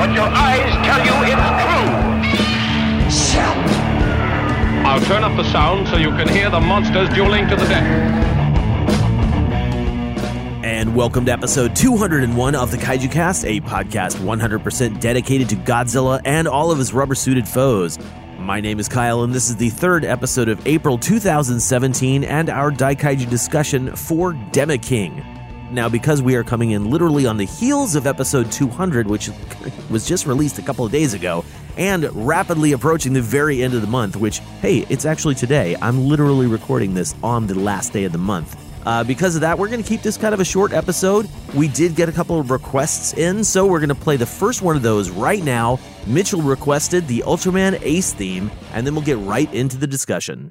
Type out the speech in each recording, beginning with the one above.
But your eyes tell you it's true. I'll turn up the sound so you can hear the monsters dueling to the death. And welcome to episode 201 of the Kaiju Cast, a podcast 100% dedicated to Godzilla and all of his rubber suited foes. My name is Kyle, and this is the third episode of April 2017 and our Daikaiju discussion for King. Now, because we are coming in literally on the heels of episode 200, which was just released a couple of days ago, and rapidly approaching the very end of the month, which, hey, it's actually today. I'm literally recording this on the last day of the month. Uh, because of that, we're going to keep this kind of a short episode. We did get a couple of requests in, so we're going to play the first one of those right now. Mitchell requested the Ultraman Ace theme, and then we'll get right into the discussion.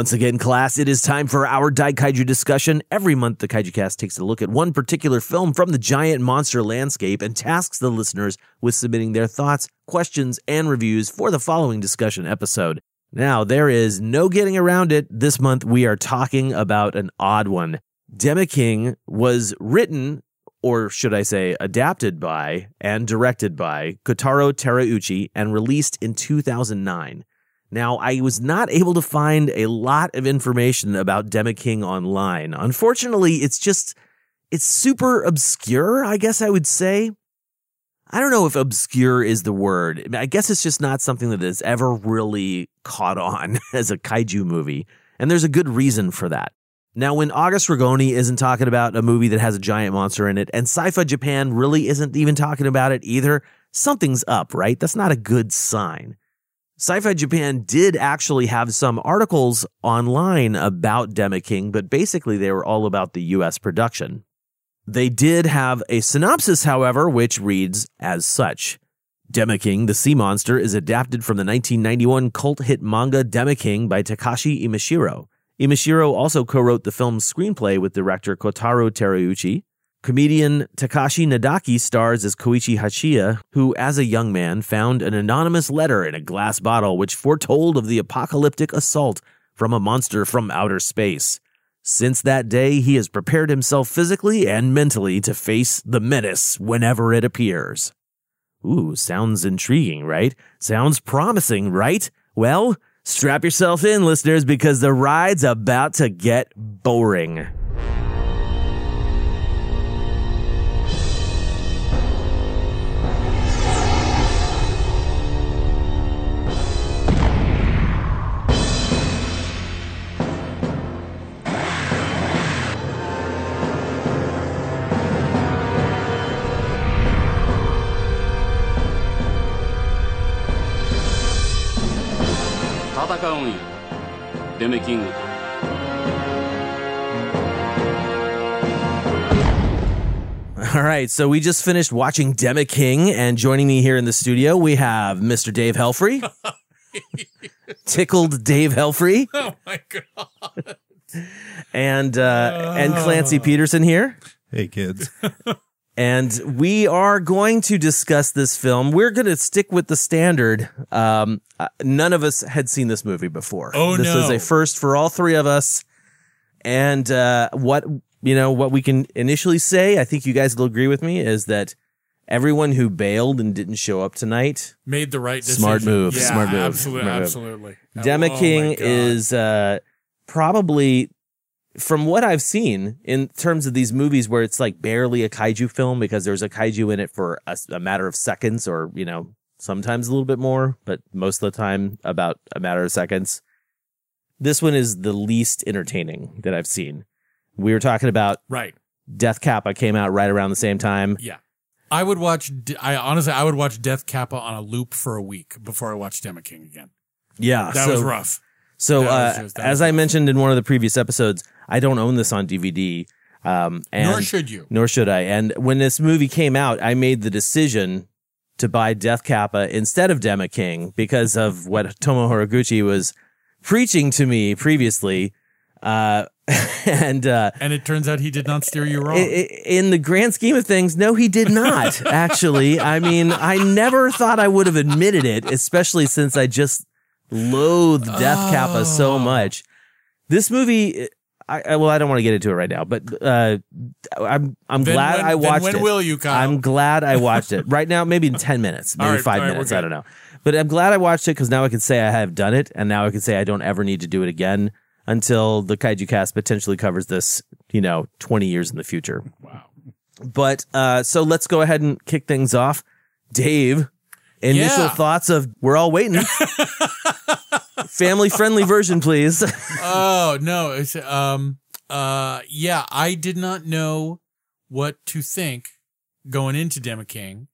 Once again, class, it is time for our Daikaiju discussion. Every month, the Kaiju Cast takes a look at one particular film from the giant monster landscape and tasks the listeners with submitting their thoughts, questions, and reviews for the following discussion episode. Now, there is no getting around it. This month, we are talking about an odd one. King was written, or should I say, adapted by and directed by Kotaro Terauchi and released in 2009. Now, I was not able to find a lot of information about King online. Unfortunately, it's just, it's super obscure, I guess I would say. I don't know if obscure is the word. I guess it's just not something that has ever really caught on as a kaiju movie. And there's a good reason for that. Now, when August Ragone isn't talking about a movie that has a giant monster in it, and Sci Fi Japan really isn't even talking about it either, something's up, right? That's not a good sign. Sci Fi Japan did actually have some articles online about King, but basically they were all about the US production. They did have a synopsis, however, which reads as such. King, the sea monster, is adapted from the 1991 cult hit manga King by Takashi Imashiro. Imashiro also co-wrote the film's screenplay with director Kotaro Terauchi, Comedian Takashi Nadaki stars as Koichi Hachiya, who, as a young man, found an anonymous letter in a glass bottle which foretold of the apocalyptic assault from a monster from outer space. Since that day, he has prepared himself physically and mentally to face the menace whenever it appears. Ooh, sounds intriguing, right? Sounds promising, right? Well, strap yourself in, listeners, because the ride's about to get boring. King. All right, so we just finished watching King, and joining me here in the studio, we have Mr. Dave Helfrey. tickled Dave Helfrey Oh my god. and uh, and Clancy Peterson here. Hey, kids. and we are going to discuss this film. We're going to stick with the standard. Um, uh, none of us had seen this movie before. Oh, this is a first for all three of us. And uh, what you know, what we can initially say, I think you guys will agree with me, is that everyone who bailed and didn't show up tonight, Made the right decision. Smart move, Yeah, smart move, Absolutely. smart move. Absolutely. Dema Oh King is uh, probably, from what I've seen in terms of these movies where it's like barely a kaiju film because there's a kaiju in it for a, a matter of seconds or, you know, sometimes a little bit more, but most of the time about a matter of seconds. This one is the least entertaining that I've seen. We were talking about right. Death Kappa came out right around the same time. Yeah. I would watch. I honestly, I would watch Death Kappa on a loop for a week before I watched Demeking again. Yeah. That so- was rough. So, uh, just- as I rough. mentioned in one of the previous episodes, I don't own this on DVD. Um, and Nor should you. Nor should I. And when this movie came out, I made the decision to buy Death Kappa instead of Demeking because of what Tomo Haraguchi was preaching to me previously. Uh, and, uh, And it turns out he did not steer you wrong. in the grand scheme of things, no, he did not. actually, I mean, I never thought I would have admitted it, especially since I just loathe Death Kappa so much. This movie, I, I well, I don't want to get into it right now, but uh, I'm I'm Then glad when- I watched when it. will you, Kyle? I'm glad I watched it right now. Maybe in ten minutes, maybe right, five right, minutes. I don't know. But I'm glad I watched it because now I can say I have done it, and now I can say I don't ever need to do it again until the Kaiju Cast potentially covers this, you know, 20 years in the future. wow. But uh, so let's go ahead and kick things off. Dave, initial Yeah. thoughts of we're all waiting. Family friendly version, please. oh no it's um uh yeah i did not know what to think going into Demeking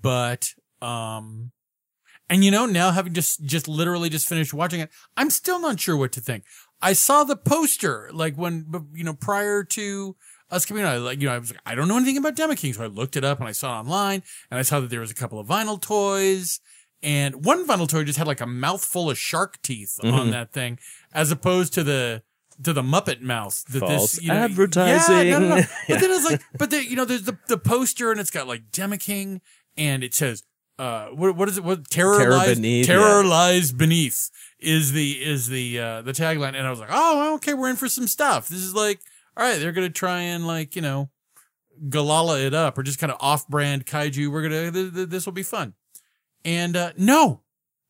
but um and you know now having just just literally just finished watching it i'm still not sure what to think i saw the poster like when you know prior to us coming out like you know i was like i don't know anything about Demeking so i looked it up and i saw it online and i saw that there was a couple of vinyl toys and one vinyl toy just had like a mouthful of shark teeth on Mhm. that thing, as opposed to the to the Muppet Mouse That False this you know, advertising. Yeah, no, no, no. But then it's like, but the, you know, there's the the poster and it's got like Demeking and it says, uh, what what is it? What terror, Terror lies beneath, terror yeah. lies beneath is the is the uh the tagline, and I was like, oh, okay, we're in for some stuff. This is like, all right, they're gonna try and like you know. Galala it up or just kind of off brand kaiju. We're gonna, th- th- this will be fun. And, uh, no,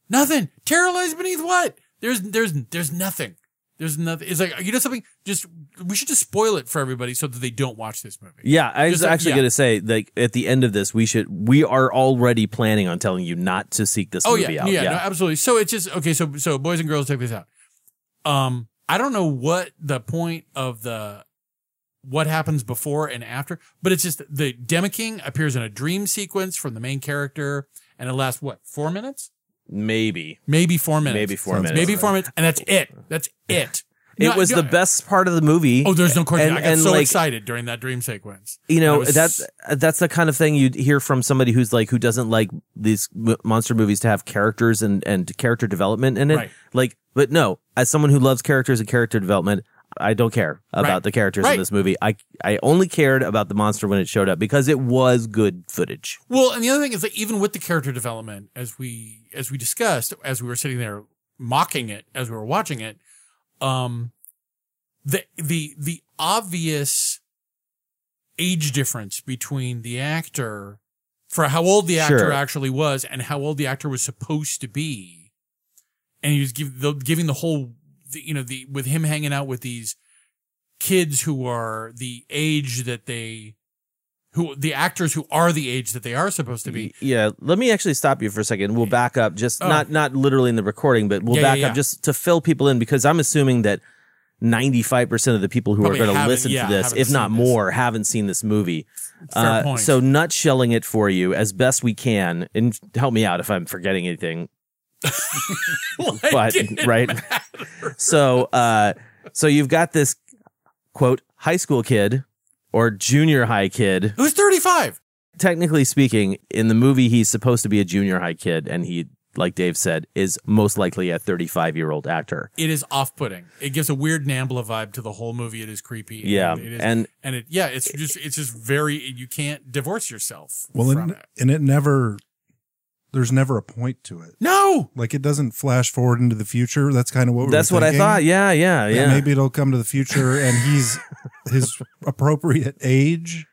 Nothing. Terror lies beneath what? There's there's there's nothing. There's nothing. It's like you know something. Just we should just spoil it for everybody so that they don't watch this movie. yeah, I was Just like- actually yeah. to say, like, at the end of this, we should, we are already planning on telling you not to seek this Oh movie yeah, out. yeah, no, absolutely. So it's just okay. So so boys and girls, check this out. Um, I don't know what the point of the what happens before and after, but it's just the Demeking appears in a dream sequence from the main character, and it lasts what four minutes? Maybe. Maybe four minutes. Maybe four Sounds minutes. Maybe four minutes, and that's it. That's it. It No, was no, the best part of the movie. Oh, there's no question. And- I got so like, excited during that dream sequence. You know, was- that's that's the kind of thing you'd hear from somebody who's like who doesn't like these monster movies to have characters and and character development in it. Right. Like, but no, as someone who loves characters and character development, I don't care about Right. the characters Right. in this movie. I I only cared about the monster when it showed up because it was good footage. Well, and the other thing is that even with the character development, as we as we discussed, as we were sitting there mocking it as we were watching it, um, the the the obvious age difference between the actor for how old the actor Sure. actually was and how old the actor was supposed to be, and he was give, the, giving the whole, the, you know, the with him hanging out with these kids who are the age that they who the actors who are the age that they are supposed to be. Yeah, let me actually stop you for a second. We'll back up, just Oh. not not literally in the recording, but we'll Yeah, yeah, back yeah. up just to fill people in because I'm assuming that 95% of the people who Probably are going to listen yeah, to this, if not seen this. more, haven't seen this movie. Uh, so nutshelling it for you as best we can, and help me out if I'm forgetting anything. but right, so uh, so you've got this quote high school kid or junior high kid Who's 35? technically speaking, in the movie, he's supposed to be a junior high kid, and he like Dave said, is most likely a 35 year old actor. It is off-putting. It gives a weird Nambla vibe to the whole movie. It is creepy. Yeah, and it is, and- and it yeah, it's just it's just very you can't divorce yourself Well, from and, it. and it never, there's never a point to it. No, Like it doesn't flash forward into the future. That's kind of what That's what I thought. Yeah, yeah, yeah. Maybe it'll come to the future and he's his appropriate age.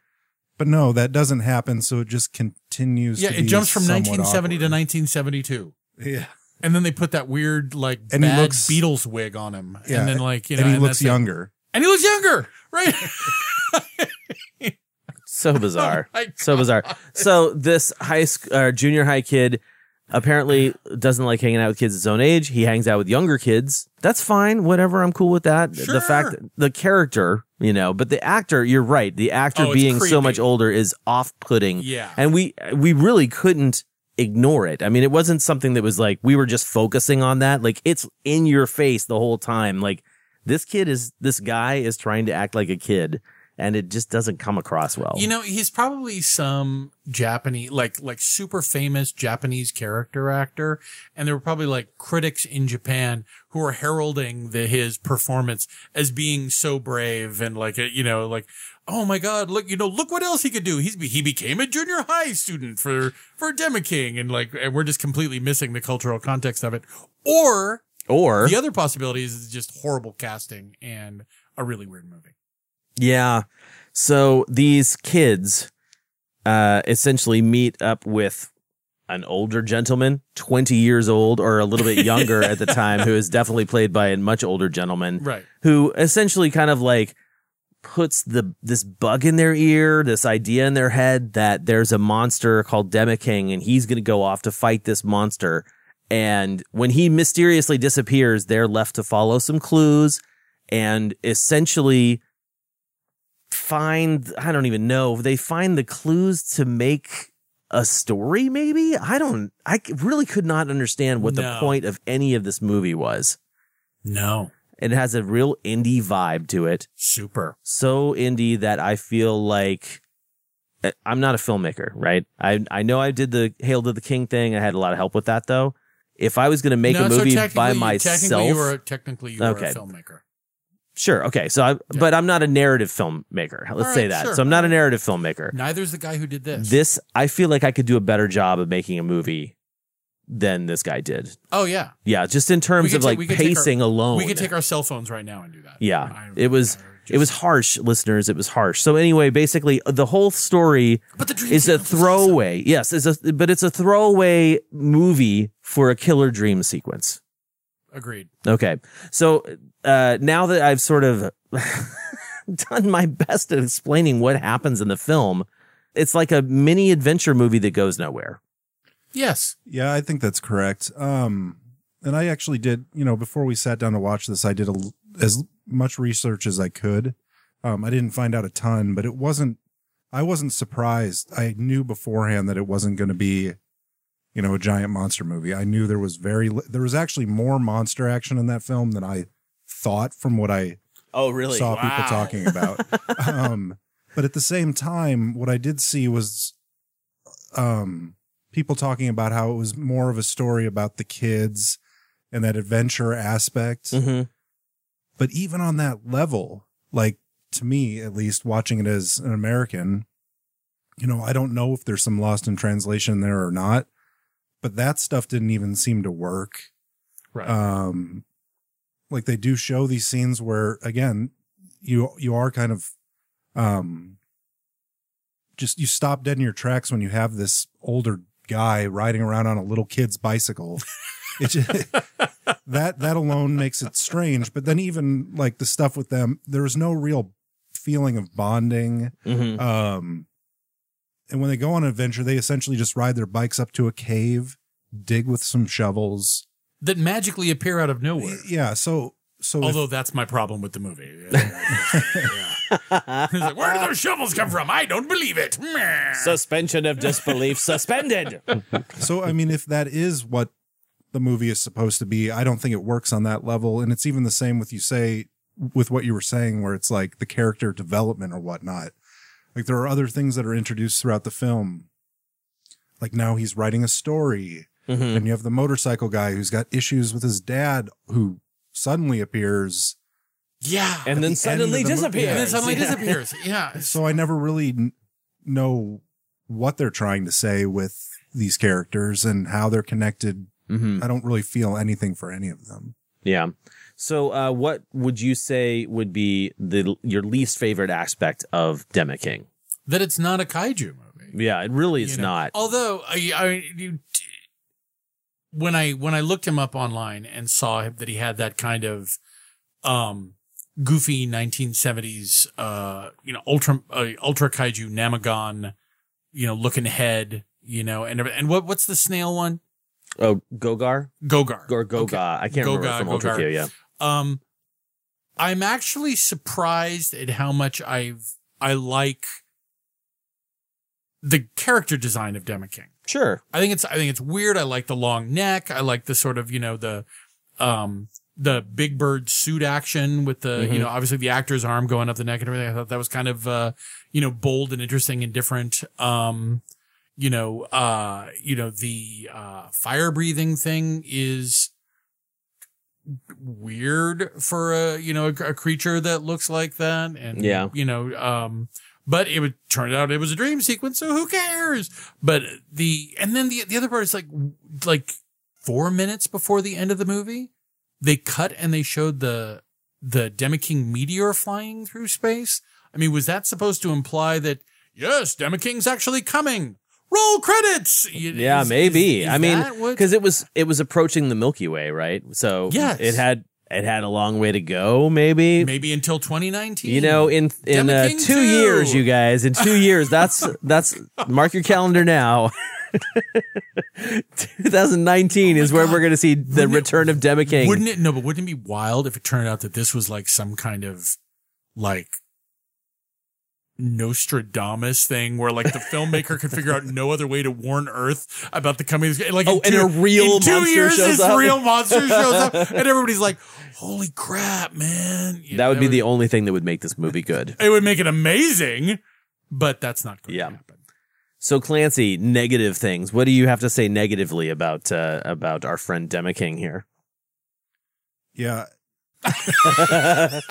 But no, that doesn't happen. So it just continues. yeah, it jumps from somewhat 1970 to 1972. Yeah, And then they put that weird like And he bad looks- Beatles wig on him, yeah. and then like you know, and he and looks that's it. younger. and he looks younger, right? so bizarre. Oh so bizarre. So this high school uh, or junior high kid apparently doesn't like hanging out with kids his own age. He hangs out with younger kids. That's fine. Whatever. I'm cool with that. The fact the character, you know, but the actor, you're right. The actor Oh, being so much older is off-putting. Yeah. And we we really couldn't ignore it. I mean, it wasn't something that was like we were just focusing on that. Like it's in your face the whole time. Like this kid is this guy is trying to act like a kid and it just doesn't come across well. You know, he's probably some Japanese, like, like super famous Japanese character actor. And there were probably like critics in Japan who were heralding the, his performance as being so brave and like, a, you know, like, oh my God, look, you know, look what else he could do. He's, he became a junior high student for, for Demeking. And like, and we're just completely missing the cultural context of it. Or or the other possibility is just horrible casting and a really weird movie. Yeah. So these kids uh essentially meet up with an older gentleman, 20 years old or a little bit younger at the time, who is definitely played by a much older gentleman. Right. Who essentially kind of like puts the this bug in their ear, this idea in their head that there's a monster called Demeking and he's going to go off to fight this monster. And when he mysteriously disappears, they're left to follow some clues and essentially find I don't even know they find the clues to make a story maybe I don't I really could not understand what the point of any of this movie was No. it has a real indie vibe to it Super. so indie that I feel like uh, I'm not a filmmaker right I I know I did the Hail to the King thing I had a lot of help with that though if I was going to make No, a so movie by myself Technically, you were technically you were Okay. a filmmaker. Sure. Okay. So I, but I'm not a narrative filmmaker. Let's All say that. sure. So I'm not a narrative filmmaker. Neither is the guy who did this. This, I feel like I could do a better job of making a movie than this guy did. oh yeah, Yeah. Just in terms of take- like take our- pacing alone. we could take our cell phones right now and do that. yeah. I- It was, I uh, it was harsh, listeners. It was harsh. So anyway, basically uh, the whole story But the dream is a throwaway. Yes. It's a, but it's a throwaway movie for a killer dream sequence. Agreed. Okay. So uh, now that I've sort of done my best at explaining what happens in the film, it's like a mini adventure movie that goes nowhere. Yes. Yeah, I think that's correct. Um, and I actually did, you know, before we sat down to watch this, I did a, l- as much research as I could. Um, I didn't find out a ton, but it wasn't, I wasn't surprised. I knew beforehand that it wasn't going to be, you know, a giant monster movie. I knew there was very, li- there was actually more monster action in that film than I thought from what I Oh, really? saw people talking about. um, but at the same time, what I did see was um, people talking about how it was more of a story about the kids and that adventure aspect. hmm But even on that level, like to me at least, watching it as an American, you know, I don't know if there's some lost in translation there or not, but that stuff didn't even seem to work. Right. um like they do show these scenes where again you you are kind of um just you stop dead in your tracks when you have this older guy riding around on a little kid's bicycle. It just, that that alone makes it strange but then even like the stuff with them there was no real feeling of bonding. Hmm um, and when they go on an adventure, they essentially just ride their bikes up to a cave, dig with some shovels. that magically appear out of nowhere. Yeah. So, so if- Although that's my problem with the movie. Yeah. He's like, where do those shovels come from? I don't believe it. Suspension of disbelief suspended. so I mean, if that is what the movie is supposed to be, I don't think it works on that level. And it's even the same with you say with what you were saying, where it's like the character development or whatnot. Like there are other things that are introduced throughout the film. Like now he's writing a story. Mhm. and you have the motorcycle guy who's got issues with his dad who suddenly appears. Yeah. And then end suddenly of the mo- disappears. yeah. and then suddenly Yeah. disappears. Yeah. So I never really n- know what they're trying to say with these characters and how they're connected. Mhm. I don't really feel anything for any of them. Yeah. So, uh, what would you say would be the your least favorite aspect of Demeking? that it's not a kaiju movie. Yeah, it really is you know? not. Although I, I you, when I when I looked him up online and saw that he had that kind of um goofy 1970s uh you know ultra uh, ultra kaiju Namegon you know looking head you know and and what what's the snail one Oh, Gogar Gogar or Goga? Okay. I can't remember Goga, from Ultra Gogar. Q. Yeah. Um, I'm actually surprised at how much I've I like the character design of Demeking. Sure. I think it's I think it's weird. I like the long neck. I like the sort of you know the um the big bird suit action with the Mhm. you know obviously the actor's arm going up the neck and everything. I thought that was kind of uh you know bold and interesting and different. Um, you know uh you know the uh fire breathing thing is weird for a you know a, a creature that looks like that and Yeah. you know um but it would turn out it was a dream sequence so who cares? But the and then the the other part is like like 4 minutes before the end of the movie they cut and they showed the the Demeking meteor flying through space. I mean was that supposed to imply that yes Demeking's actually coming roll credits Yeah, is- maybe. is- is I mean, because it was it was approaching the Milky Way, right? So Yes. it had it had a long way to go. Maybe. maybe until 2019 You know, in in uh, two 2. years, you guys, in two years, that's that's mark your calendar now. 2019 is where we're going to see the Wouldn't it- return of Demeking. Wouldn't it? No, but wouldn't it be wild if it turned out that this was like some kind of like Nostradamus thing where like the filmmaker could figure out no other way to warn Earth about the coming. Like Oh, in and two, a real in two years, shows this up? real monster shows up, and everybody's like, "Holy crap, man!" You that know, would be the only thing that would make this movie good. It would make it amazing, but that's not going Yeah. to happen. So Clancy, negative things. What do you have to say negatively about uh, about our friend Demeking here? Yeah.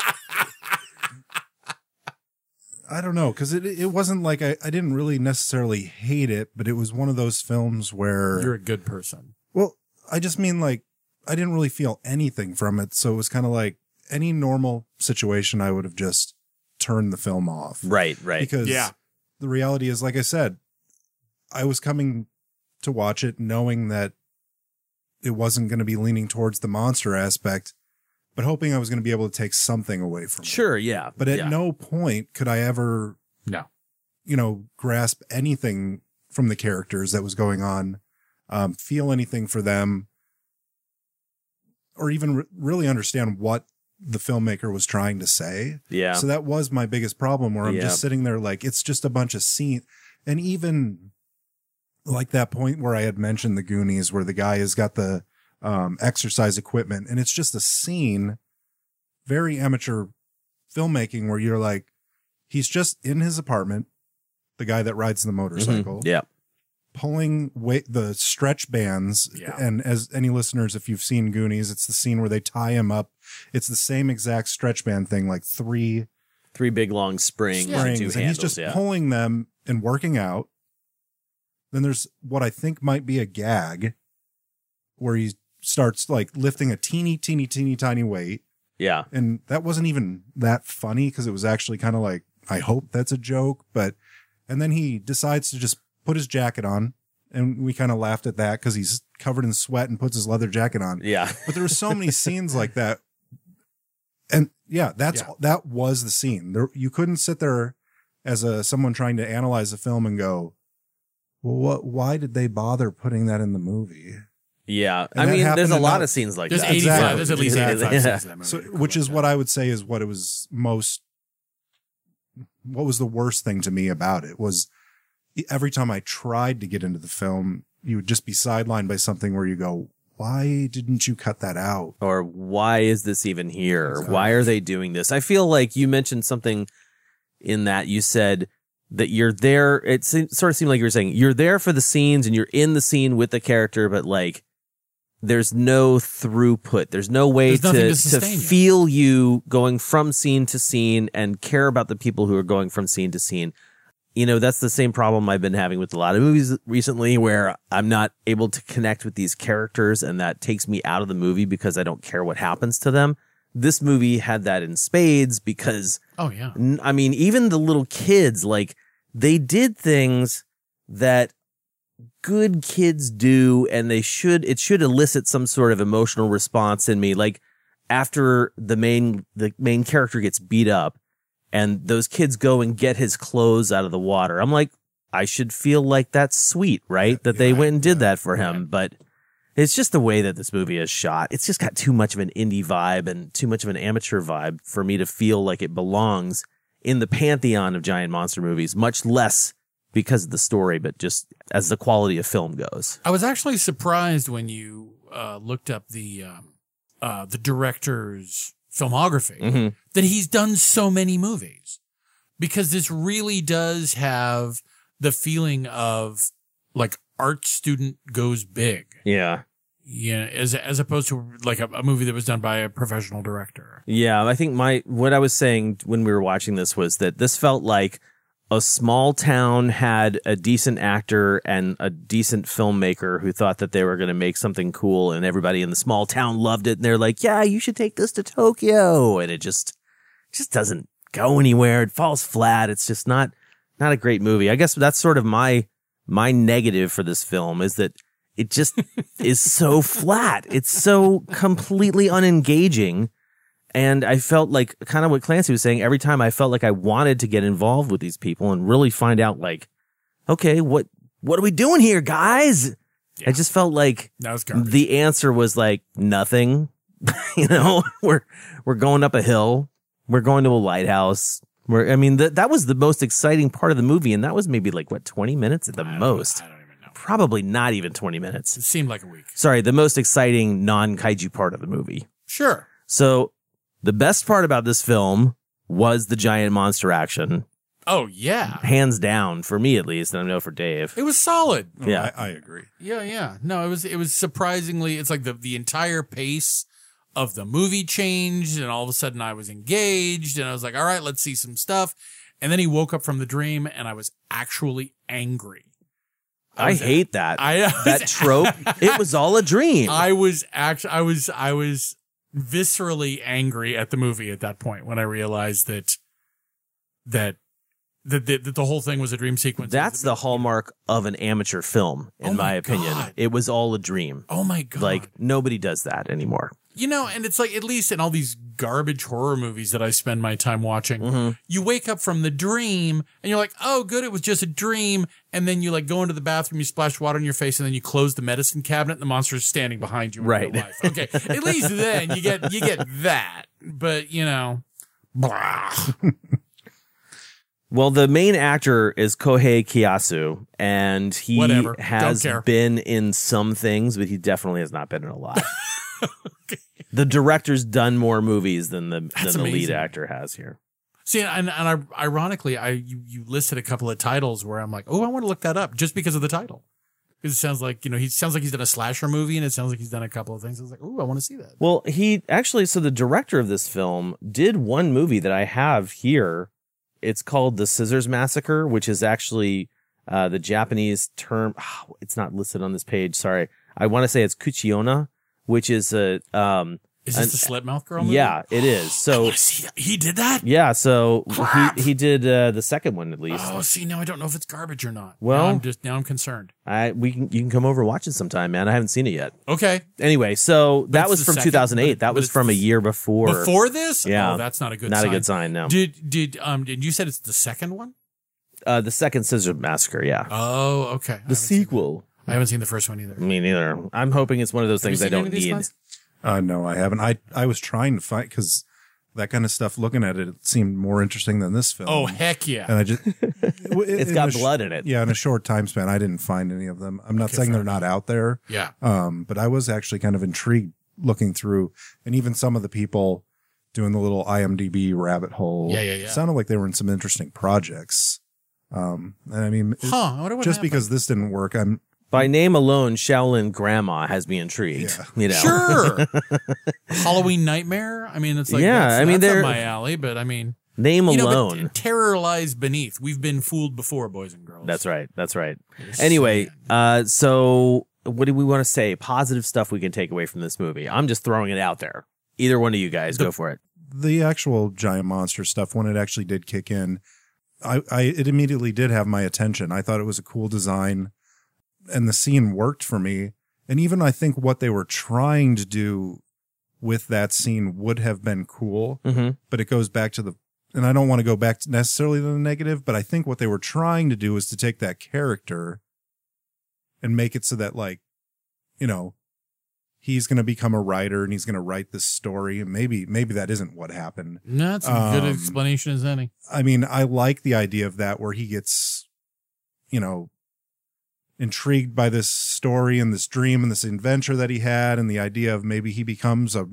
I don't know because it it wasn't like I, I didn't really necessarily hate it, but it was one of those films where You're a good person. well, I just mean like I didn't really feel anything from it, so it was kind of like any normal situation I would have just turned the film off. Right, right. Because Yeah. the reality is, like I said, I was coming to watch it knowing that it wasn't going to be leaning towards the monster aspect, but hoping I was going to be able to take something away from it. Sure, yeah. But at yeah. no point could I ever, No. you know, grasp anything from the characters that was going on, um, feel anything for them, or even re- really understand what the filmmaker was trying to say. yeah. So that was my biggest problem where I'm Yeah. just sitting there like it's just a bunch of scene and even like that point where I had mentioned the Goonies where the guy has got the um exercise equipment and it's just a scene very amateur filmmaking where you're like he's just in his apartment the guy that rides the motorcycle Mhm. Yeah. pulling weight the stretch bands Yeah. and as any listeners if you've seen goonies it's the scene where they tie him up it's the same exact stretch band thing like three Three big long springs, springs and and handles. he's just yeah. pulling them and working out then there's what i think might be a gag where he starts like lifting a teeny teeny teeny tiny weight yeah. and that wasn't even that funny because it was actually kind of like i hope that's a joke but and then he decides to just put his jacket on and we kind of laughed at that because he's covered in sweat and puts his leather jacket on Yeah. but there were so many scenes like that and yeah that's Yeah. that was the scene there you couldn't sit there as a someone trying to analyze the film and go well what why did they bother putting that in the movie Yeah. And I mean, there's a lot that- of scenes like There's that. 85. Exactly. There's at least Exactly. 85 Yeah. scenes in that movie. so Cool which like is that. what i would say is what it was most what was the worst thing to me about it was every time i tried to get into the film you would just be sidelined by something where you go why didn't you cut that out or why is this even here? Exactly. Why are they doing this? I feel like you mentioned something in that you said that you're there. It sort of seemed like you were saying you're there for the scenes and you're in the scene with the character, but like there's no throughput. There's no way There's to, to to feel you going from scene to scene and care about the people who are going from scene to scene. You know, that's the same problem I've been having with a lot of movies recently where I'm not able to connect with these characters and that takes me out of the movie because I don't care what happens to them. This movie had that in spades because Oh yeah. I mean, even the little kids, like they did things that good kids do, and they should, it should elicit some sort of emotional response in me. Like after the main, the main character gets beat up and those kids go and get his clothes out of the water. I'm like, I should feel like that's sweet, right? That they went and did that for him. But it's just the way that this movie is shot. It's just got too much of an indie vibe and too much of an amateur vibe for me to feel like it belongs in the pantheon of giant monster movies, much less because of the story, but just as the quality of film goes. I was actually surprised when you uh, looked up the um, uh, the director's filmography Mhm. that he's done so many movies because this really does have the feeling of like art student goes big, Yeah. yeah, as as opposed to like a, a movie that was done by a professional director. Yeah. I think my, what I was saying when we were watching this was that this felt like a small town had a decent actor and a decent filmmaker who thought that they were going to make something cool and everybody in the small town loved it. And they're like, yeah, you should take this to Tokyo. And it just, just doesn't go anywhere. It falls flat. It's just not, not a great movie. I guess that's sort of my, my negative for this film is that it just is so flat. It's so completely unengaging. And I felt like kind of what Clancy was saying. Every time I felt like I wanted to get involved with these people and really find out like, okay, what, what are we doing here, guys? I just felt like the answer was like nothing. you know, we're, we're going up a hill. We're going to a lighthouse. We're, I mean, that that was the most exciting part of the movie. And that was maybe like what, 20 minutes at the most. I don't even know. Probably not even 20 minutes. It seemed like a week. Sorry, the most exciting non kaiju part of the movie. Sure. So the best part about this film was the giant monster action, Oh yeah, hands down for me at least, and I know for Dave. it was solid. Oh, yeah. I, I agree. Yeah, yeah. No, it was it was surprisingly it's like the the entire pace of the movie changed and all of a sudden I was engaged and I was like, "All right, let's see some stuff." And then he woke up from the dream and I was actually angry. I was- hate that. I that trope. It was all a dream. I was actually I was I was viscerally angry at the movie at that point when I realized that that that, that, that the whole thing was a dream sequence. That's the hallmark of an amateur film, in Oh my, my opinion. It was all a dream. Oh my god. Like nobody does that anymore. You know, and it's like at least in all these garbage horror movies that I spend my time watching, Mm-hmm. you wake up from the dream and you're like, "Oh, good, it was just a dream." And then you like go into the bathroom, you splash water on your face, and then you close the medicine cabinet, and the monster is standing behind you. in Right. Okay, at least then you get you get that. But you know, blah. Well, the main actor is Kohei Kiyasu, and he Whatever. Has been in some things, but he definitely has not been in a lot. The director's done more movies than the That's than the lead actor has here. See, and, and I, ironically, I you, you listed a couple of titles where I'm like, oh, I want to look that up just because of the title. Because it sounds like you know he sounds like he's done a slasher movie, and it sounds like he's done a couple of things. I was like, oh, I want to see that. Well, he actually, so the director of this film did one movie that I have here. It's called The Scissors Massacre, which is actually uh, the Japanese term. it's not listed on this page. Sorry. I want to say it's Kuchiona, which is a, um, Is this and- the Slit Mouth Girl movie? yeah, it is. So, wanna see that. he did that. yeah, so Crap. he, he did uh, the second one at least. Oh, see, now I don't know if it's garbage or not. Well- now I'm just now I'm concerned. I, we can, you can come over and watch it sometime, man. I haven't seen it yet. Okay, Anyway, so that was from second- 2008. but- that was from a year before. before this, Yeah. oh, that's not a good. Sign. Not sign. a good sign, no. Did did um did you said it's the second one? Uh, the second Scissor Massacre, yeah. Oh, okay. The sequel. I haven't seen the first one either. Me neither. I'm hoping it's one of those Have things I don't need. ones? Uh, no, I haven't. I, I was trying to find because that kind of stuff, looking at it, it seemed more interesting than this film. Oh heck yeah! and I just, It's got blood in it. Yeah, in a short time span, I didn't find any of them. I'm not Okay, saying they're not out there, yeah. um, but I was actually kind of intrigued looking through, and even some of the people doing the little IMDb rabbit hole. Yeah, yeah, yeah. Sounded like they were in some interesting projects. Um, and I mean, Huh? I what just happened. because this didn't work, I'm By name alone, Shaolin Grandma has me intrigued. Yeah. You know, Sure. Halloween Nightmare. I mean, it's like Yeah, that's, I mean, that's they're- my alley. But I mean, name you know, but alone. terror lies beneath. We've been fooled before, boys and girls. That's right. That's right. Just Anyway, saying. uh, so what do we want to say? Positive stuff we can take away from this movie. I'm just throwing it out there. Either one of you guys, go for it. the actual giant monster stuff when it actually did kick in. I, I it immediately did have my attention. I thought it was a cool design, and the scene worked for me. And even I think what they were trying to do with that scene would have been cool. Mm-hmm. but it goes back to the and I don't want to go back to necessarily to the negative, but I think what they were trying to do is to take that character and make it so that like, you know, he's going to become a writer and he's going to write this story and maybe maybe that isn't what happened. No, that's a good Um, explanation as any. I mean, I like the idea of that where he gets, you know, intrigued by this story and this dream and this adventure that he had and the idea of maybe he becomes a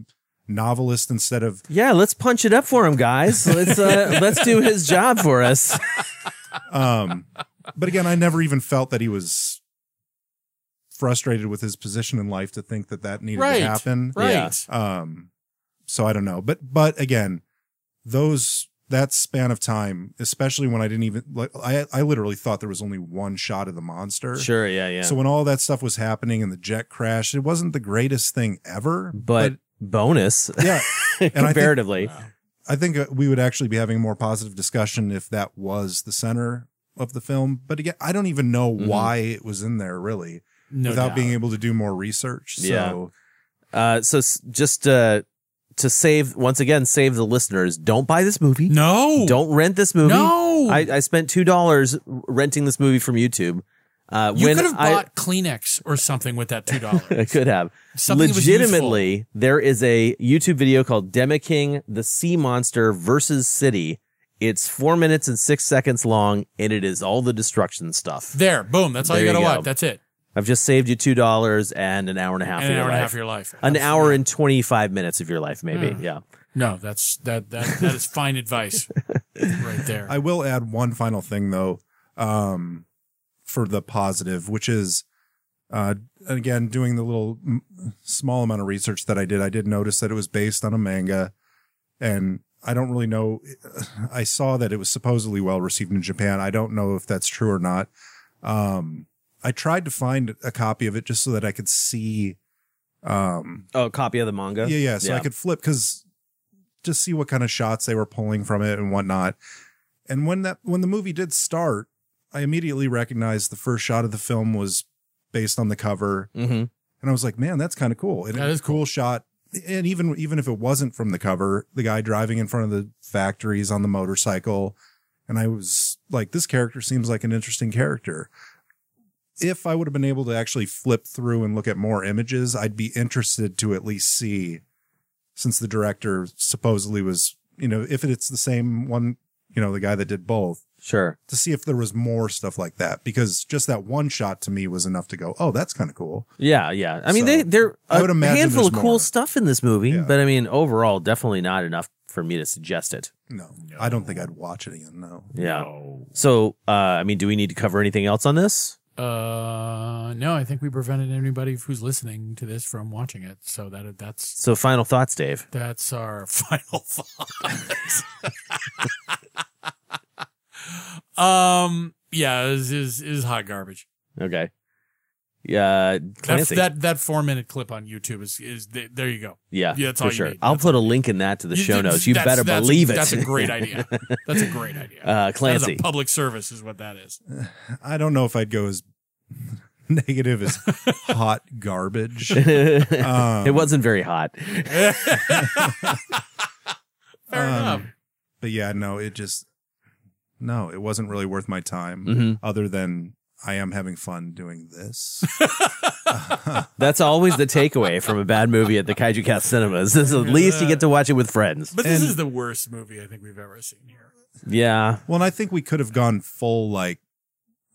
novelist instead of Yeah, let's punch it up for him, guys. Let's uh, let's do his job for us. Um, but again, I never even felt that he was frustrated with his position in life to think that that needed Right. to happen. Right. Um, so I don't know, but but again, those that span of time, especially when I didn't even like, I I literally thought there was only one shot of the monster. Sure. Yeah. Yeah. So when all that stuff was happening and the jet crash, it wasn't the greatest thing ever. but, bonus yeah, I think- comparatively. I think uh, we would actually be having a more positive discussion if that was the center of the film. But again, I don't even know Mhm. why it was in there really No without doubt. being able to do more research. Yeah. So Uh, so just uh, to save once again, save the listeners. Don't buy this movie. no. Don't rent this movie. No. I, I spent two dollars renting this movie from YouTube. Uh, you could have I, bought Kleenex or something with that two dollars. I could have. Something Legitimately, there is a YouTube video called Demeking the Sea Monster versus City. It's four minutes and six seconds long, and it is all the destruction stuff. There, boom. That's all There you you gotta go. watch. That's it. I've just saved you two dollars and an hour and a half And of an your hour and a life. half of your life. an That's- hour and twenty five minutes of your life, maybe. Hmm. Yeah. No, that's that that that is fine advice right there. I will add one final thing though, um, for the positive, which is, uh, again, doing the little mm, small amount of research that I did, I did notice that it was based on a manga and I don't really know. I saw that it was supposedly well received in Japan. I don't know if that's true or not. Um, I tried to find a copy of it just so that I could see, um, Oh, copy of the manga. yeah, yeah. So I could flip because just see what kind of shots they were pulling from it and whatnot. And when that when the movie did start, I immediately recognized the first shot of the film was based on the cover, Mm-hmm. and I was like, "Man, that's kind of cool." And That it- is cool shot. And even even if it wasn't from the cover, the guy driving in front of the factories on the motorcycle, and I was like, "This character seems like an interesting character." If I would have been able to actually flip through and look at more images, I'd be interested to at least see, since the director supposedly was, you know, if it's the same one, you know, the guy that did both, Sure. to see if there was more stuff like that. Because just that one shot to me was enough to go, oh, that's kind of cool. Yeah, yeah. I mean, So, they they're I would a imagine handful of cool more. stuff in this movie, Yeah. but I mean, overall, definitely not enough for me to suggest it. No, I don't think I'd watch it again. No. Yeah. So, uh, I mean, do we need to cover anything else on this? Uh, no, I think we prevented anybody who's listening to this from watching it. So that that's So, final thoughts, Dave. that's our final thoughts. um, yeah, is is is hot garbage. Okay. Yeah, That, that that four minute clip on YouTube is is there you go. yeah, yeah, that's for all you sure. need. I'll That's put a link in that to the You- show notes. You better that's a- believe it. That's a great idea. That's a great idea. Uh, That is Clancy. a public service is what that is. I don't know if I'd go as negative as hot garbage. Um, it wasn't very hot. Fair enough. But yeah, no, it just, no, it wasn't really worth my time Mhm. other than I am having fun doing this. That's always the takeaway from a bad movie at the Kaiju Cast Cinemas. Is at least you get to watch it with friends. But this and- is the worst movie I think we've ever seen here. Yeah. well, and I think we could have gone full like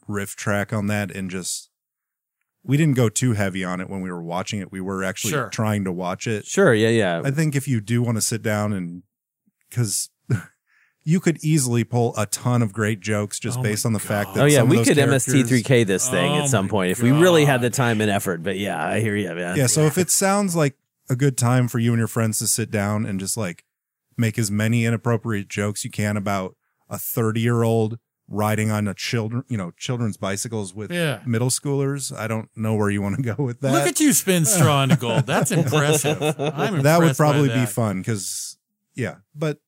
riff track on that and just, we didn't go too heavy on it when we were watching it. We were actually Sure. trying to watch it. Sure. Yeah. Yeah. I think if you do want to sit down and because you could easily pull a ton of great jokes just Oh based on the fact that Oh yeah, some of we those could characters- MST3K this thing Oh at some my point if we really had the time and effort. But yeah, I hear you, man. Yeah, so if it sounds like a good time for you and your friends to sit down and just like make as many inappropriate jokes you can about a 30 year old riding on a children, you know, children's bicycles with Yeah. middle schoolers, I don't know where you want to go with that. Look at you spin straw into gold. That's impressive. I'm impressed that would by probably be fun because, yeah, but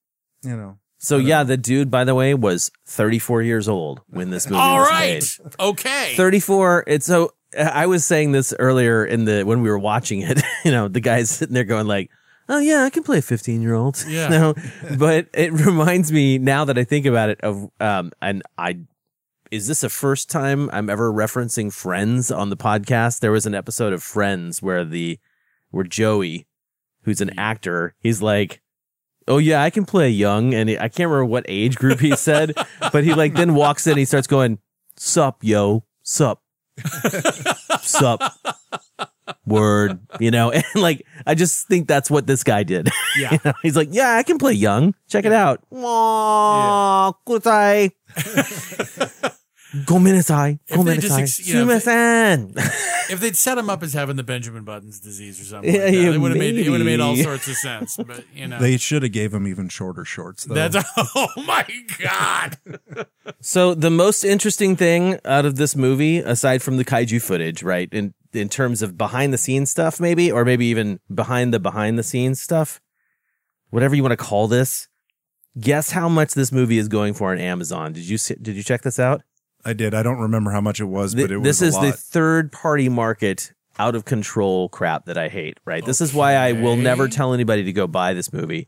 you know, So yeah, the dude, by the way, was 34 years old when this movie All was right. made. Okay. 34. It's so I was saying this earlier in the when we were watching it. You know, the guy's sitting there going like, "Oh yeah, I can play a 15 year old." Yeah. no, but it reminds me now that I think about it of um and I. Is this the first time I'm ever referencing Friends on the podcast? There was an episode of Friends where the where Joey, who's an actor, he's like, "Oh yeah, I can play young," and I can't remember what age group he said, but he like then walks in, he starts going, "Sup, yo, sup, sup, word," you know, and like I just think that's what this guy did. Yeah. You know, he's like, "Yeah, I can play young. Check it out." Aw, goodbye. Gomenasai. If they just Gomenasai. ex- you know, if Sumimasen. if they'd set him up as having the Benjamin Buttons disease or something, Yeah, like that, yeah, it would have made it would have made all sorts of sense. But you know, they should have gave him even shorter shorts though. that's oh my god. So the most interesting thing out of this movie, aside from the kaiju footage, right, in in terms of behind the scenes stuff, maybe, or maybe even behind the behind the scenes stuff, whatever you want to call this. Guess how much this movie is going for on Amazon? Did you did you check this out? I did. I don't remember how much it was, Th- but it was this a is lot. the third party market out of control crap that I hate, right? This is why I will never tell anybody to go buy this movie.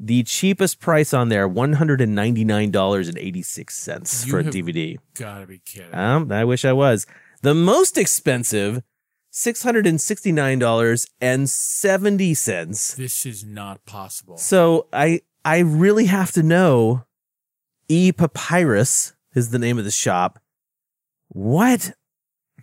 The cheapest price on there, $199.86 You for a have- DVD. Gotta be kidding. Um, I wish I was. The most expensive, $669.70. this is not possible. So I I really have to know E Papyrus is the name of the shop. What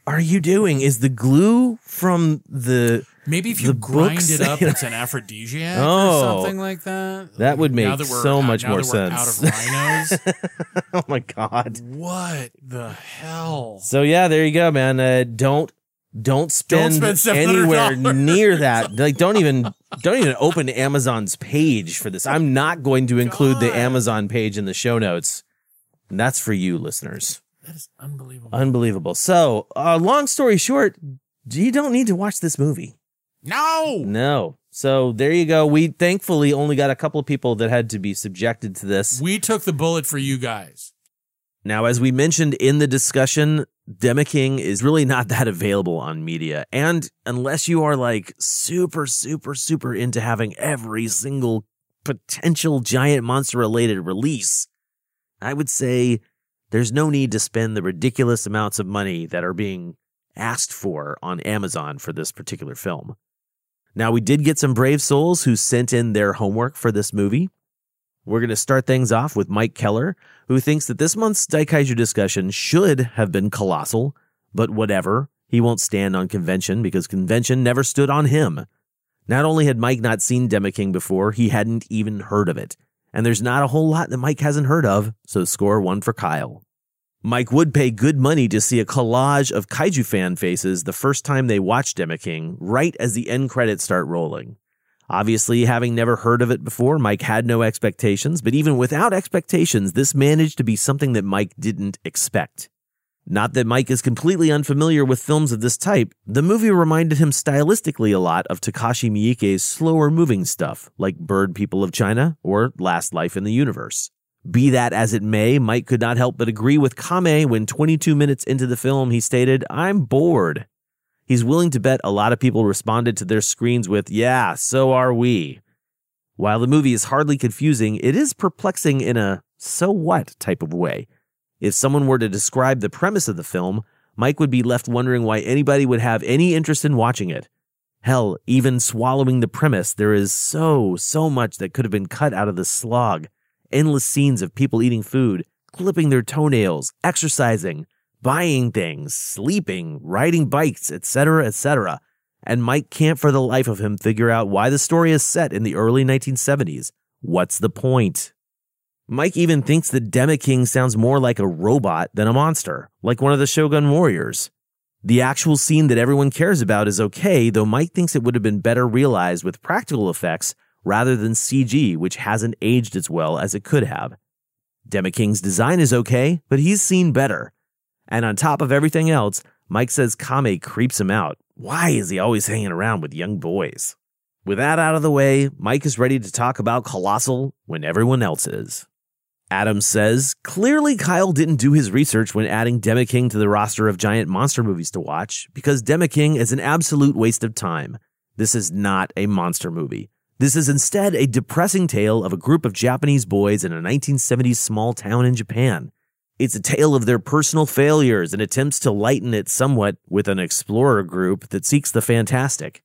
are you doing? Is the glue from the Maybe if you grind books- it up, it's an aphrodisiac Oh. or something like that. That would make so out- much more sense. Out of rhinos. Oh my god. what the hell? So yeah, there you go, man. Uh, don't don't spend, spend $700. anywhere near that. Like, don't even don't even open Amazon's page for this. I'm not going to include the Amazon page in the show notes. And that's for you, listeners. That is unbelievable. Unbelievable. So, uh, long story short, you don't need to watch this movie. no. No. So there you go. We thankfully only got a couple of people that had to be subjected to this. We took the bullet for you guys. Now, as we mentioned in the discussion, Demeking is really not that available on media. And unless you are like super, super, super into having every single potential giant monster related release, I would say there's no need to spend the ridiculous amounts of money that are being asked for on Amazon for this particular film. Now, we did get some brave souls who sent in their homework for this movie. We're going to start things off with Mike Keller, who thinks that this month's Daikaiju discussion should have been colossal, but whatever. He won't stand on convention because convention never stood on him. Not only had Mike not seen Demaking before, he hadn't even heard of it. And there's not a whole lot that Mike hasn't heard of, so score one for Kyle. Mike would pay good money to see a collage of kaiju fan faces the first time they watched Demaking, right as the end credits start rolling. Obviously, having never heard of it before, Mike had no expectations, but even without expectations, this managed to be something that Mike didn't expect. Not that Mike is completely unfamiliar with films of this type, the movie reminded him stylistically a lot of Takashi Miike's slower moving stuff, like Bird People of China or Last Life in the Universe. Be that as it may, Mike could not help but agree with Kame when 22 minutes into the film he stated, I'm bored. He's willing to bet a lot of people responded to their screens with, Yeah, so are we. While the movie is hardly confusing, it is perplexing in a so what type of way. If someone were to describe the premise of the film, Mike would be left wondering why anybody would have any interest in watching it. Hell, even swallowing the premise, there is so, so much that could have been cut out of the slog. Endless scenes of people eating food, clipping their toenails, exercising, buying things, sleeping, riding bikes, etc., etc. And Mike can't for the life of him figure out why the story is set in the early 1970s. What's the point? Mike even thinks that Demeking sounds more like a robot than a monster, like one of the Shogun warriors. The actual scene that everyone cares about is okay, though Mike thinks it would have been better realized with practical effects rather than CG, which hasn't aged as well as it could have. Demeking's design is okay, but he's seen better. And on top of everything else, Mike says Kame creeps him out. Why is he always hanging around with young boys? With that out of the way, Mike is ready to talk about Colossal when everyone else is. Adam says, clearly Kyle didn't do his research when adding Demeking to the roster of giant monster movies to watch, because Demeking is an absolute waste of time. This is not a monster movie. This is instead a depressing tale of a group of Japanese boys in a 1970s small town in Japan. It's a tale of their personal failures and attempts to lighten it somewhat with an explorer group that seeks the fantastic.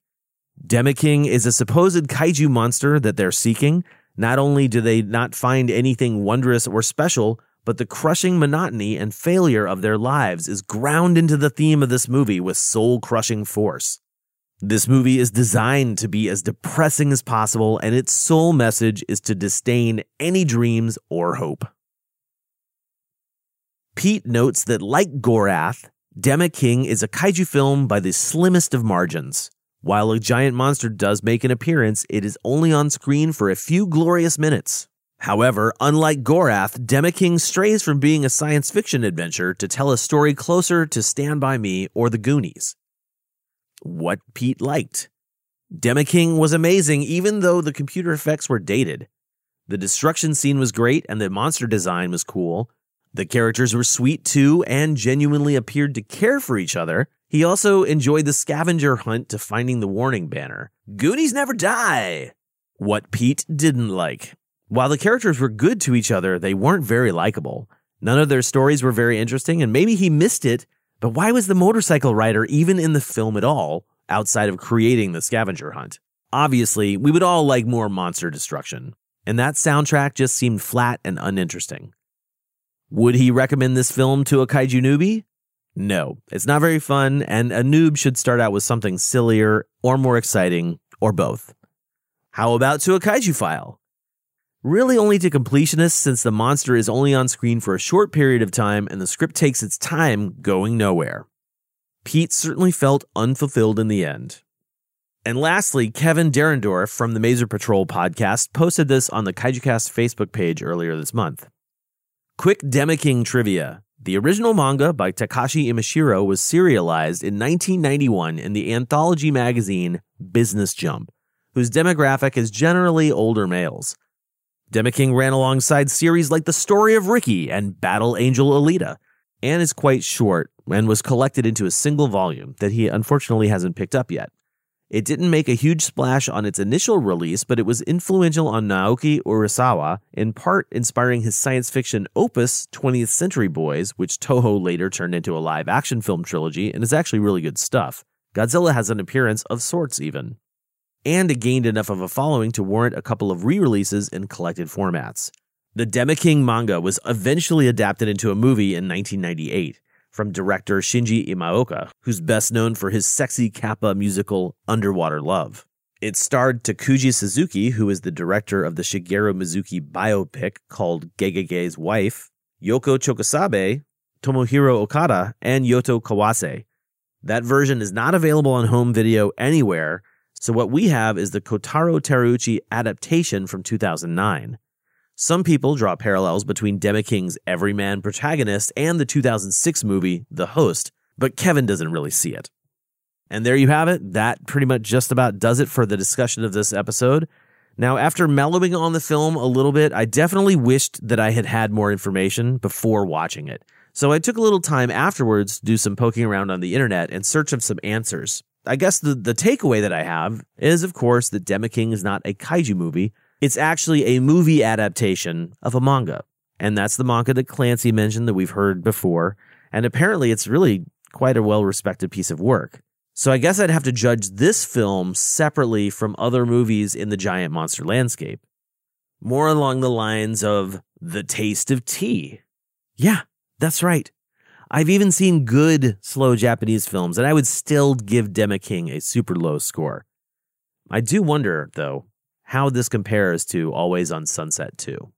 Demeking is a supposed kaiju monster that they're seeking. Not only do they not find anything wondrous or special, but the crushing monotony and failure of their lives is ground into the theme of this movie with soul crushing force. This movie is designed to be as depressing as possible, and its sole message is to disdain any dreams or hope. Pete notes that, like Gorath, Demeking is a kaiju film by the slimmest of margins. While a giant monster does make an appearance, it is only on screen for a few glorious minutes. However, unlike Gorath, Demeking strays from being a science fiction adventure to tell a story closer to Stand By Me or The Goonies what Pete liked. Demeking was amazing, even though the computer effects were dated. The destruction scene was great and the monster design was cool. The characters were sweet too and genuinely appeared to care for each other. He also enjoyed the scavenger hunt to finding the warning banner. Goonies never die! What Pete didn't like. While the characters were good to each other, they weren't very likable. None of their stories were very interesting, and maybe he missed it but why was the motorcycle rider even in the film at all, outside of creating the scavenger hunt? Obviously, we would all like more monster destruction, and that soundtrack just seemed flat and uninteresting. Would he recommend this film to a kaiju newbie? No, it's not very fun, and a noob should start out with something sillier or more exciting, or both. How about to a kaiju file? really only to completionists since the monster is only on screen for a short period of time and the script takes its time going nowhere. Pete certainly felt unfulfilled in the end. And lastly, Kevin Derendorf from the Maser Patrol podcast posted this on the KaijuCast Facebook page earlier this month. Quick Demeking trivia. The original manga by Takashi Imashiro was serialized in 1991 in the anthology magazine Business Jump, whose demographic is generally older males. Demeking ran alongside series like The Story of Ricky and Battle Angel Alita, and is quite short and was collected into a single volume that he unfortunately hasn't picked up yet. It didn't make a huge splash on its initial release, but it was influential on Naoki Urasawa, in part inspiring his science fiction opus 20th Century Boys, which Toho later turned into a live action film trilogy and is actually really good stuff. Godzilla has an appearance of sorts, even and it gained enough of a following to warrant a couple of re releases in collected formats. The Demeking manga was eventually adapted into a movie in 1998 from director Shinji Imaoka, who's best known for his sexy kappa musical Underwater Love. It starred Takuji Suzuki, who is the director of the Shigeru Mizuki biopic called Gegege's Wife, Yoko Chokosabe, Tomohiro Okada, and Yoto Kawase. That version is not available on home video anywhere, so what we have is the Kotaro Terauchi adaptation from 2009. Some people draw parallels between Demeking's everyman protagonist and the 2006 movie The Host, but Kevin doesn't really see it. And there you have it. That pretty much just about does it for the discussion of this episode. Now, after mellowing on the film a little bit, I definitely wished that I had had more information before watching it. So I took a little time afterwards to do some poking around on the internet in search of some answers. I guess the, the takeaway that I have is, of course, that Demi King is not a kaiju movie. It's actually a movie adaptation of a manga. And that's the manga that Clancy mentioned that we've heard before. And apparently it's really quite a well respected piece of work. So I guess I'd have to judge this film separately from other movies in the giant monster landscape. More along the lines of The Taste of Tea. Yeah, that's right. I've even seen good slow Japanese films, and I would still give Demeking a super low score. I do wonder, though, how this compares to Always on Sunset 2.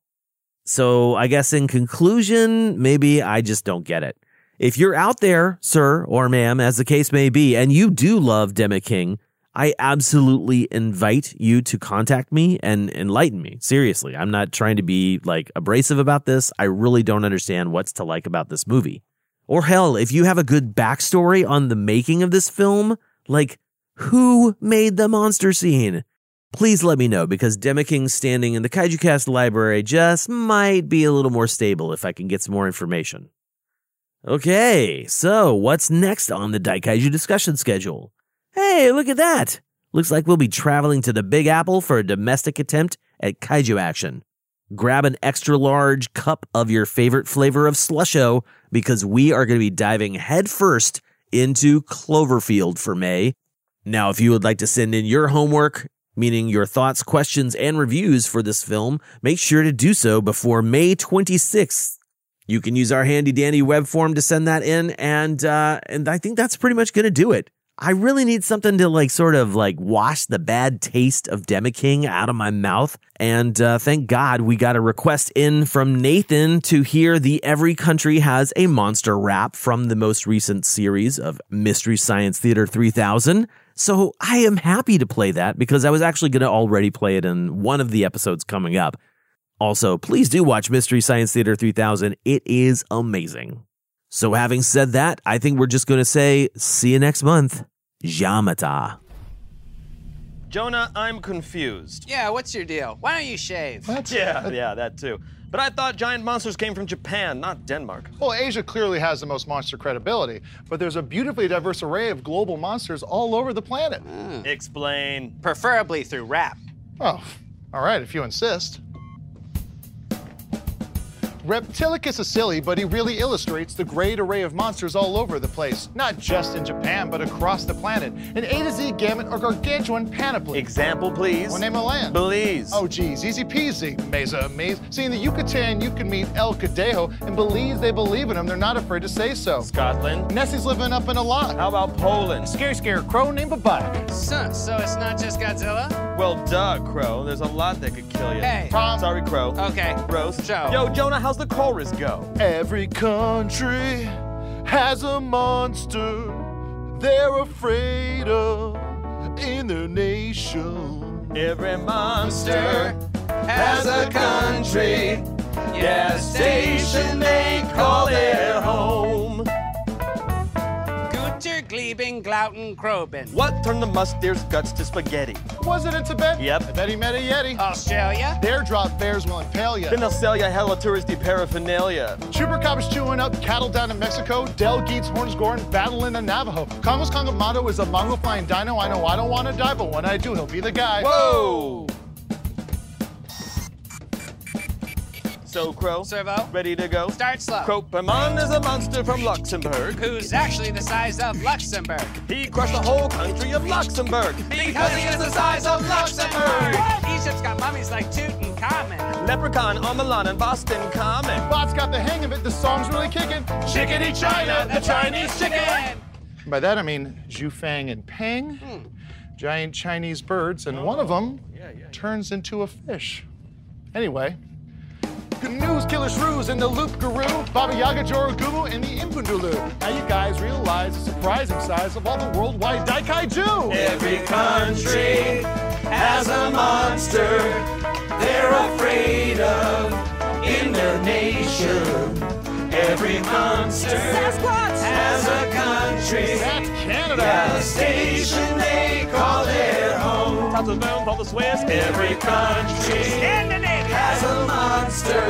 So I guess in conclusion, maybe I just don't get it. If you're out there, sir or ma'am, as the case may be, and you do love Demeking, I absolutely invite you to contact me and enlighten me. Seriously, I'm not trying to be like abrasive about this. I really don't understand what's to like about this movie. Or hell, if you have a good backstory on the making of this film, like who made the monster scene? Please let me know because Demeking's standing in the Kaiju Cast library just might be a little more stable if I can get some more information. Okay, so what's next on the Daikaiju discussion schedule? Hey, look at that! Looks like we'll be traveling to the Big Apple for a domestic attempt at kaiju action. Grab an extra large cup of your favorite flavor of slusho because we are going to be diving headfirst into Cloverfield for May. Now, if you would like to send in your homework, meaning your thoughts, questions, and reviews for this film, make sure to do so before May 26th. You can use our handy dandy web form to send that in, and uh, and I think that's pretty much to do it. I really need something to like sort of like wash the bad taste of Demeking out of my mouth. And uh, thank God we got a request in from Nathan to hear the Every Country Has a Monster rap from the most recent series of Mystery Science Theater 3000. So I am happy to play that because I was actually going to already play it in one of the episodes coming up. Also, please do watch Mystery Science Theater 3000. It is amazing. So, having said that, I think we're just going to say, see you next month. Jamata. Jonah, I'm confused. Yeah, what's your deal? Why don't you shave? Yeah, yeah, that too. But I thought giant monsters came from Japan, not Denmark. Well, Asia clearly has the most monster credibility, but there's a beautifully diverse array of global monsters all over the planet. Hmm. Explain. Preferably through rap. Oh, all right, if you insist. Reptilicus is silly, but he really illustrates the great array of monsters all over the place. Not just in Japan, but across the planet. An A to Z gamut or gargantuan panoply. Example, please. Well, name a land. Belize. Oh, geez, easy peasy. Mesa, maze. See, in the Yucatan, you can meet El Cadejo, and Belize, they believe in him. They're not afraid to say so. Scotland. Nessie's living up in a lot. How about Poland? Scary scarecrow named Babac. So, so it's not just Godzilla? Well, duh, Crow. There's a lot that could kill you. Hey. Tom. Sorry, Crow. Okay. Rose. Joe. Yo, Jonah, how's the chorus go? Every country has a monster they're afraid of in their nation. Every monster has a country. Yeah, station they call their home. Guter, Gleben, Glauten, Kroben. What turned the musteer's guts to spaghetti? Was it in Tibet? Yep. I bet he met a Yeti. Australia? Their drop bears will impale you. Then they'll sell you hella touristy paraphernalia. Chupacabras chewing up cattle down in Mexico. Del Geets, Horns Gorin, battling the Navajo. Congo's Kongamato is a Mongo flying dino. I know I don't want to die, but when I do, he'll be the guy. Whoa! So, Crow, Servo? ready to go? Start slow. Cropermon is a monster from Luxembourg. Who's actually the size of Luxembourg? He crushed the whole country of Luxembourg. Because he is the size of Luxembourg! Egypt's got mummies like Tutankhamun. Leprechaun on Milan and Boston Common. Bot's got the hang of it. The song's really kicking. Chickadee China, the Chinese chicken! By that I mean Zhufang and Peng, hmm. giant Chinese birds, and one of oh, them turns into a fish. Anyway, Canoes, Killer Shrews, and the Loup-garou, Baba Yaga, Jorogumo, and the Impundulu. Now you guys realize the surprising size of all the worldwide Daikaiju. Every country has a monster they're afraid of in their nation. Every monster has a country. That's Canada. A station they call their home. Top of the mountain, all the Swiss. Every country as a monster.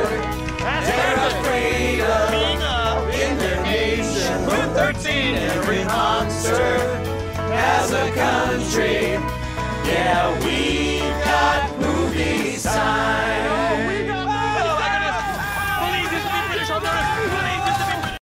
They're afraid of being in their nation. Route 13, every monster has a country. Yeah, we've got movie signs.